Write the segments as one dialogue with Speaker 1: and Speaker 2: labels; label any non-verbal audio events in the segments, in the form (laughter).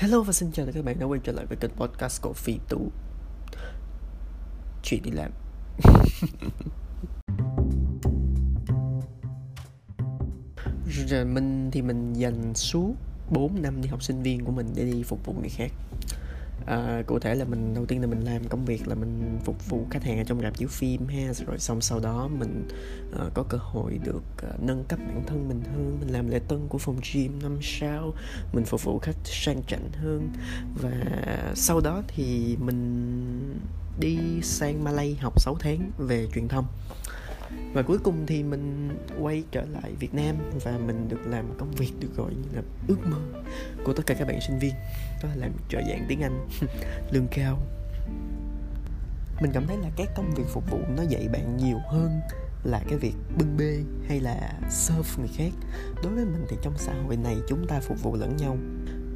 Speaker 1: Hello và xin chào tất cả các bạn đã quay trở lại với kênh podcast của Phi Tú. Chuyện đi làm. (laughs) Rồi mình thì mình dành suốt 4 năm đi học sinh viên của mình để đi phục vụ người khác à, cụ thể là mình đầu tiên là mình làm công việc là mình phục vụ khách hàng ở trong rạp chiếu phim ha rồi xong sau đó mình uh, có cơ hội được uh, nâng cấp bản thân mình hơn mình làm lễ tân của phòng gym năm sao mình phục vụ khách sang chảnh hơn. Và sau đó thì mình đi sang Malay học 6 tháng về truyền thông và cuối cùng thì mình quay trở lại Việt Nam và mình được làm công việc được gọi như là ước mơ của tất cả các bạn sinh viên. Đó là làm trợ giảng tiếng Anh, (laughs) lương cao. Mình cảm thấy là các công việc phục vụ nó dạy bạn nhiều hơn là cái việc bưng bê hay là serve người khác. Đối với mình thì trong xã hội này chúng ta phục vụ lẫn nhau.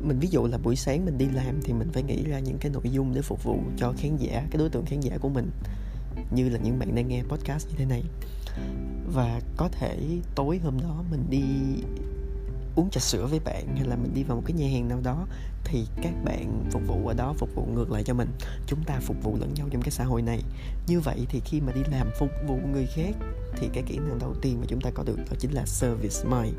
Speaker 1: Mình ví dụ là buổi sáng mình đi làm thì mình phải nghĩ ra những cái nội dung để phục vụ cho khán giả, cái đối tượng khán giả của mình như là những bạn đang nghe podcast như thế này. Và có thể tối hôm đó mình đi uống trà sữa với bạn hay là mình đi vào một cái nhà hàng nào đó, thì các bạn phục vụ ở đó phục vụ ngược lại cho mình. Chúng ta phục vụ lẫn nhau trong cái xã hội này. Như vậy thì khi mà đi làm phục vụ người khác, thì cái kỹ năng đầu tiên mà chúng ta có được đó chính là service mind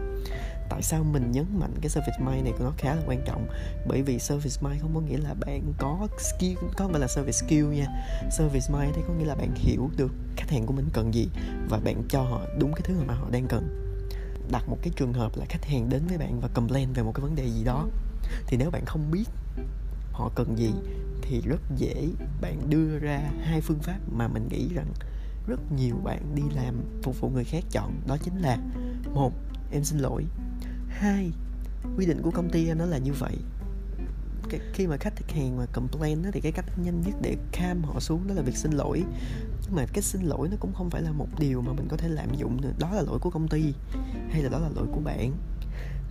Speaker 1: tại sao mình nhấn mạnh cái service mind này của nó khá là quan trọng? Bởi vì service mind không có nghĩa là bạn có skill, có gọi là service skill nha. Service mind thì có nghĩa là bạn hiểu được khách hàng của mình cần gì và bạn cho họ đúng cái thứ mà họ đang cần. Đặt một cái trường hợp là khách hàng đến với bạn và complain về một cái vấn đề gì đó, thì nếu bạn không biết họ cần gì, thì rất dễ bạn đưa ra hai phương pháp mà mình nghĩ rằng rất nhiều bạn đi làm phục vụ người khác chọn. Đó chính là, một em xin lỗi. Hai quy định của công ty em nó là như vậy. Cái, khi mà khách hàng mà complain đó, thì cái cách nhanh nhất để cam họ xuống đó là việc xin lỗi. Nhưng mà cái xin lỗi nó cũng không phải là một điều mà mình có thể lạm dụng nữa. Đó là lỗi của công ty hay là đó là lỗi của bạn?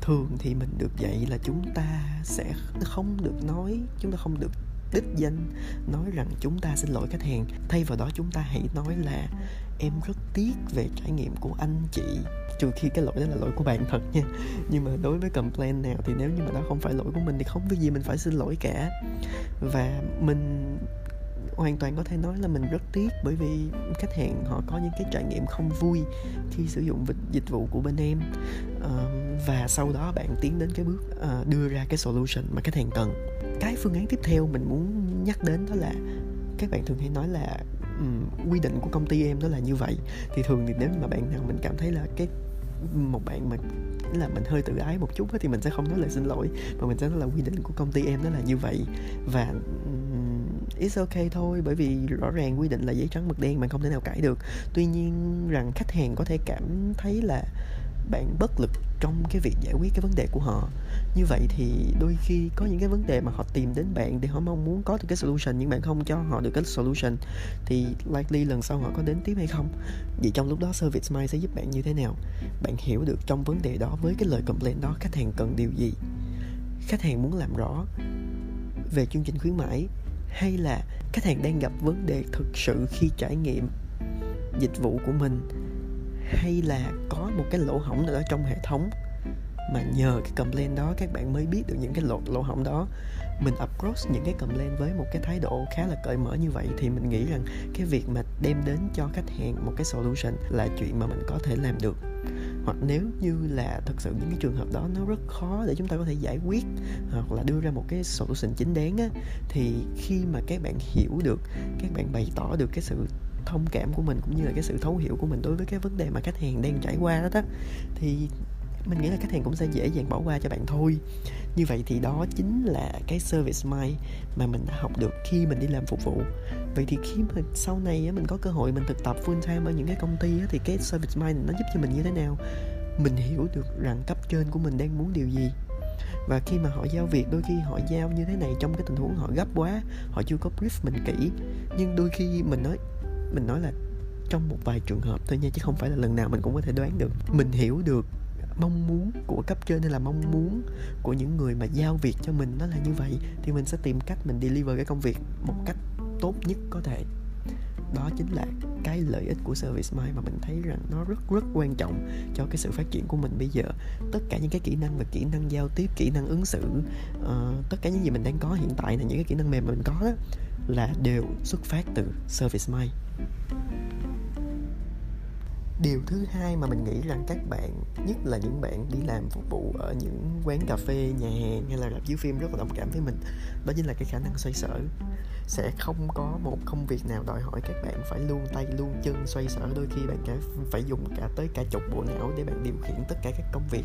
Speaker 1: Thường thì mình được dạy là chúng ta sẽ không được nói chúng ta không được đích danh nói rằng chúng ta xin lỗi khách hàng. Thay vào đó chúng ta hãy nói là em rất tiếc về trải nghiệm của anh chị. Trừ khi cái lỗi đó là lỗi của bạn thật nha. Nhưng mà đối với complain nào thì nếu như mà nó không phải lỗi của mình thì không có gì mình phải xin lỗi cả. Và mình hoàn toàn có thể nói là mình rất tiếc bởi vì khách hàng họ có những cái trải nghiệm không vui khi sử dụng dịch vụ của bên em. Ờ, và sau đó bạn tiến đến cái bước ờ, đưa ra cái solution mà khách hàng cần. Cái phương án tiếp theo mình muốn nhắc đến đó là các bạn thường hay nói là um, quy định của công ty em đó là như vậy. Thì thường thì nếu mà bạn nào mình cảm thấy là cái một bạn mà là mình hơi tự ái một chút thì mình sẽ không nói lời xin lỗi mà mình sẽ nói là quy định của công ty em đó là như vậy. Và it's okay thôi bởi vì rõ ràng quy định là giấy trắng mực đen bạn không thể nào cãi được. Tuy nhiên rằng khách hàng có thể cảm thấy là bạn bất lực trong cái việc giải quyết cái vấn đề của họ. Như vậy thì đôi khi có những cái vấn đề mà họ tìm đến bạn để họ mong muốn có được cái solution nhưng bạn không cho họ được cái solution, thì likely lần sau họ có đến tiếp hay không? Vậy trong lúc đó service mind sẽ giúp bạn như thế nào? Bạn hiểu được trong vấn đề đó với cái lời complaint đó, khách hàng cần điều gì? Khách hàng muốn làm rõ về chương trình khuyến mãi hay là khách hàng đang gặp vấn đề thực sự khi trải nghiệm dịch vụ của mình? Hay là có một cái lỗ hổng nào đó trong hệ thống mà nhờ cái complaint đó các bạn mới biết được những cái lỗ lỗ hổng đó? Mình approach những cái complaint với một cái thái độ khá là cởi mở như vậy thì mình nghĩ rằng cái việc mà đem đến cho khách hàng một cái solution là chuyện mà mình có thể làm được. Hoặc nếu như là thật sự những cái trường hợp đó nó rất khó để chúng ta có thể giải quyết à, hoặc là đưa ra một cái solution chính đáng á, thì khi mà các bạn hiểu được, các bạn bày tỏ được cái sự thông cảm của mình cũng như là cái sự thấu hiểu của mình đối với cái vấn đề mà khách hàng đang trải qua đó đó. Thì mình nghĩ là khách hàng cũng sẽ dễ dàng bỏ qua cho bạn thôi. Như vậy thì đó chính là cái service mind mà mình đã học được khi mình đi làm phục vụ. Vậy thì khi mà sau này mình có cơ hội mình thực tập full time ở những cái công ty thì cái service mind nó giúp cho mình như thế nào? Mình hiểu được rằng cấp trên của mình đang muốn điều gì. Và khi mà họ giao việc, đôi khi họ giao như thế này trong cái tình huống họ gấp quá, họ chưa có brief mình kỹ. Nhưng đôi khi mình nói mình nói là trong một vài trường hợp thôi nha chứ không phải là lần nào mình cũng có thể đoán được. Mình hiểu được mong muốn của cấp trên hay là mong muốn của những người mà giao việc cho mình nó là như vậy thì mình sẽ tìm cách mình deliver cái công việc một cách tốt nhất có thể. Đó chính là cái lợi ích của service mind mà mình thấy rằng nó rất rất quan trọng cho cái sự phát triển của mình bây giờ. Tất cả những cái kỹ năng và kỹ năng giao tiếp kỹ năng ứng xử uh, tất cả những gì mình đang có hiện tại là những cái kỹ năng mềm mà mình có đó là đều xuất phát từ service mind điều thứ hai mà mình nghĩ rằng các bạn nhất là những bạn đi làm phục vụ ở những quán cà phê nhà hàng hay là rạp chiếu phim rất là đồng cảm với mình đó chính là cái khả năng xoay sở. Sẽ không có một công việc nào đòi hỏi các bạn phải luôn tay luôn chân xoay sở. Đôi khi bạn cả phải dùng cả tới cả chục bộ não để bạn điều khiển tất cả các công việc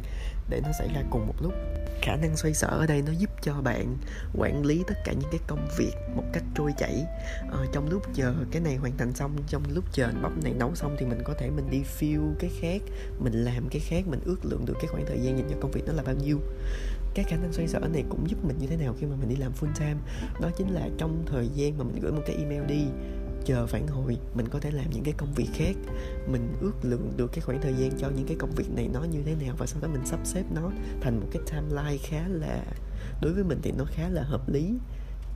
Speaker 1: để nó xảy ra cùng một lúc. Khả năng xoay sở ở đây nó giúp cho bạn quản lý tất cả những cái công việc một cách trôi chảy. Ờ, trong lúc chờ cái này hoàn thành xong trong lúc chờ bắp này nấu xong thì mình có thể mình đi feel cái khác, mình làm cái khác, mình ước lượng được cái khoảng thời gian dành cho công việc đó là bao nhiêu. Cái khả năng xoay sở này cũng giúp mình như thế nào khi mà mình đi làm full time? Đó chính là trong thời gian mà mình gửi một cái email đi, chờ phản hồi, mình có thể làm những cái công việc khác. Mình ước lượng được cái khoảng thời gian cho những cái công việc này nó như thế nào và sau đó mình sắp xếp nó thành một cái timeline khá là, đối với mình thì nó khá là hợp lý.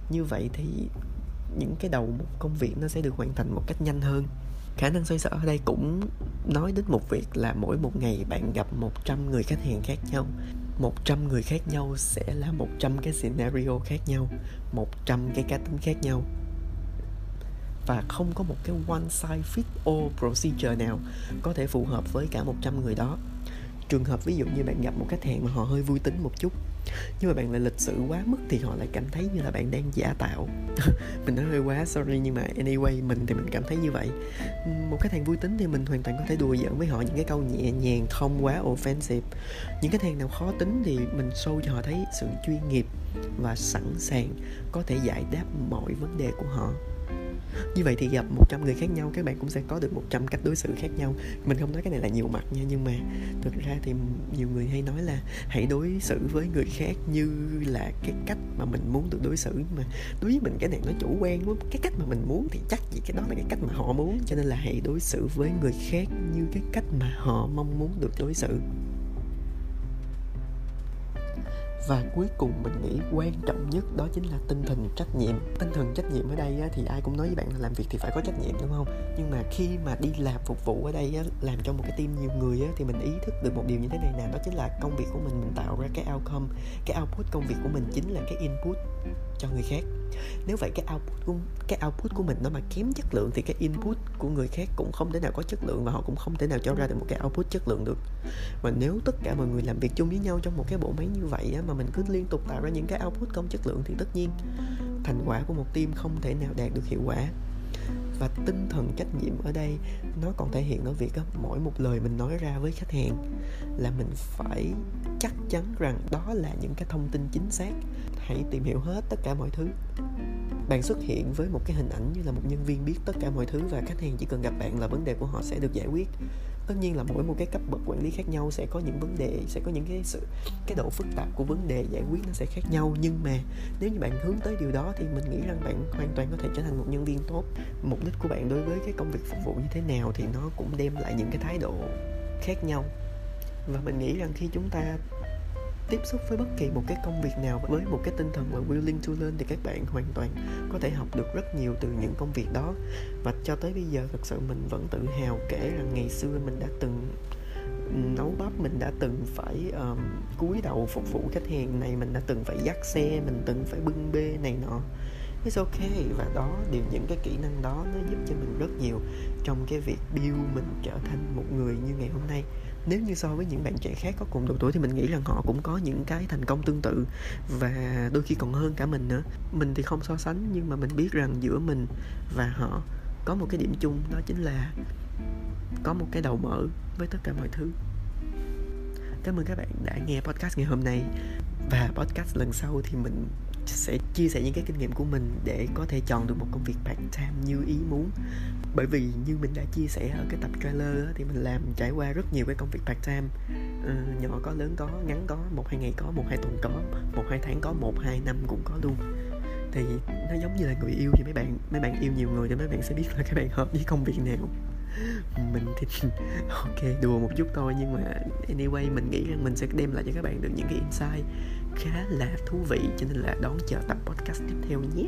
Speaker 1: Như vậy thì những cái đầu một công việc nó sẽ được hoàn thành một cách nhanh hơn khả năng xoay sở ở đây cũng nói đến một việc là mỗi một ngày bạn gặp 100 người khách hàng khác nhau. 100 người khác nhau sẽ là 100 cái scenario khác nhau 100 cái cá tính khác nhau. Và không có một cái one size fit all procedure nào có thể phù hợp với cả 100 người đó. Trường hợp ví dụ như bạn gặp một khách hàng mà họ hơi vui tính một chút nhưng mà bạn lại lịch sự quá mức thì họ lại cảm thấy như là bạn đang giả tạo. (laughs) Mình nói hơi quá, sorry, nhưng mà anyway, mình thì mình cảm thấy như vậy. Một khách hàng vui tính thì mình hoàn toàn có thể đùa giỡn với họ những cái câu nhẹ nhàng, không quá offensive. Những khách hàng nào khó tính thì mình show cho họ thấy sự chuyên nghiệp và sẵn sàng có thể giải đáp mọi vấn đề của họ như vậy thì gặp 100 người khác nhau, các bạn cũng sẽ có được 100 cách đối xử khác nhau. Mình không nói cái này là nhiều mặt nha, nhưng mà thực ra thì nhiều người hay nói là hãy đối xử với người khác như là cái cách mà mình muốn được đối xử. Nhưng mà đối với mình cái này nó chủ quan quá cái cách mà mình muốn thì chắc gì cái đó là cái cách mà họ muốn. Cho nên là hãy đối xử với người khác như cái cách mà họ mong muốn được đối xử và cuối cùng mình nghĩ quan trọng nhất đó chính là tinh thần trách nhiệm. Tinh thần trách nhiệm ở đây thì ai cũng nói với bạn là làm việc thì phải có trách nhiệm đúng không? Nhưng mà khi mà đi làm phục vụ ở đây làm cho một cái team nhiều người thì mình ý thức được một điều như thế này nè đó chính là công việc của mình mình tạo ra cái outcome. Cái output công việc của mình chính là cái input cho người khác. Nếu vậy cái output của, cái output của mình nó mà kém chất lượng thì cái input của người khác cũng không thể nào có chất lượng và họ cũng không thể nào cho ra được một cái output chất lượng được. Và nếu tất cả mọi người làm việc chung với nhau trong một cái bộ máy như vậy á, mà mình cứ liên tục tạo ra những cái output không chất lượng thì tất nhiên thành quả của một team không thể nào đạt được hiệu quả. Và tinh thần trách nhiệm ở đây nó còn thể hiện ở việc đó, mỗi một lời mình nói ra với khách hàng là mình phải chắc chắn rằng đó là những cái thông tin chính xác. Hãy tìm hiểu hết tất cả mọi thứ. Bạn xuất hiện với một cái hình ảnh như là một nhân viên biết tất cả mọi thứ và khách hàng chỉ cần gặp bạn là vấn đề của họ sẽ được giải quyết tất nhiên là mỗi một cái cấp bậc quản lý khác nhau sẽ có những vấn đề, sẽ có những cái sự, cái độ phức tạp của vấn đề giải quyết nó sẽ khác nhau. Nhưng mà nếu như bạn hướng tới điều đó thì mình nghĩ rằng bạn hoàn toàn có thể trở thành một nhân viên tốt. Mục đích của bạn đối với cái công việc phục vụ như thế nào thì nó cũng đem lại những cái thái độ khác nhau. Và mình nghĩ rằng khi chúng ta tiếp xúc với bất kỳ một cái công việc nào với một cái tinh thần là willing to learn thì các bạn hoàn toàn có thể học được rất nhiều từ những công việc đó. Và cho tới bây giờ thật sự mình vẫn tự hào kể rằng ngày xưa mình đã từng nấu bắp mình đã từng phải um, cúi đầu phục vụ khách hàng này mình đã từng phải dắt xe mình từng phải bưng bê này nọ. It's okay. Và đó đều những cái kỹ năng đó nó giúp cho mình rất nhiều trong cái việc build mình trở thành một người như ngày hôm nay nếu như so với những bạn trẻ khác có cùng độ tuổi thì mình nghĩ rằng họ cũng có những cái thành công tương tự và đôi khi còn hơn cả mình nữa. Mình thì không so sánh nhưng mà mình biết rằng giữa mình và họ có một cái điểm chung, đó chính là có một cái đầu mở với tất cả mọi thứ. Cảm ơn các bạn đã nghe podcast ngày hôm nay. Và podcast lần sau thì mình sẽ chia sẻ những cái kinh nghiệm của mình để có thể chọn được một công việc part time như ý muốn. Bởi vì như mình đã chia sẻ ở cái tập trailer thì mình làm trải qua rất nhiều cái công việc part time. Ừ, nhỏ có lớn có ngắn có một hai ngày có một hai tuần có một hai tháng có một hai năm cũng có luôn. Thì nó giống như là người yêu thì mấy bạn mấy bạn yêu nhiều người thì mấy bạn sẽ biết là các bạn hợp với công việc nào. Mình thì (laughs) ok đùa một chút thôi nhưng mà anyway mình nghĩ rằng mình sẽ đem lại cho các bạn được những cái insight khá là thú vị cho nên là đón chờ tập podcast tiếp theo nhé.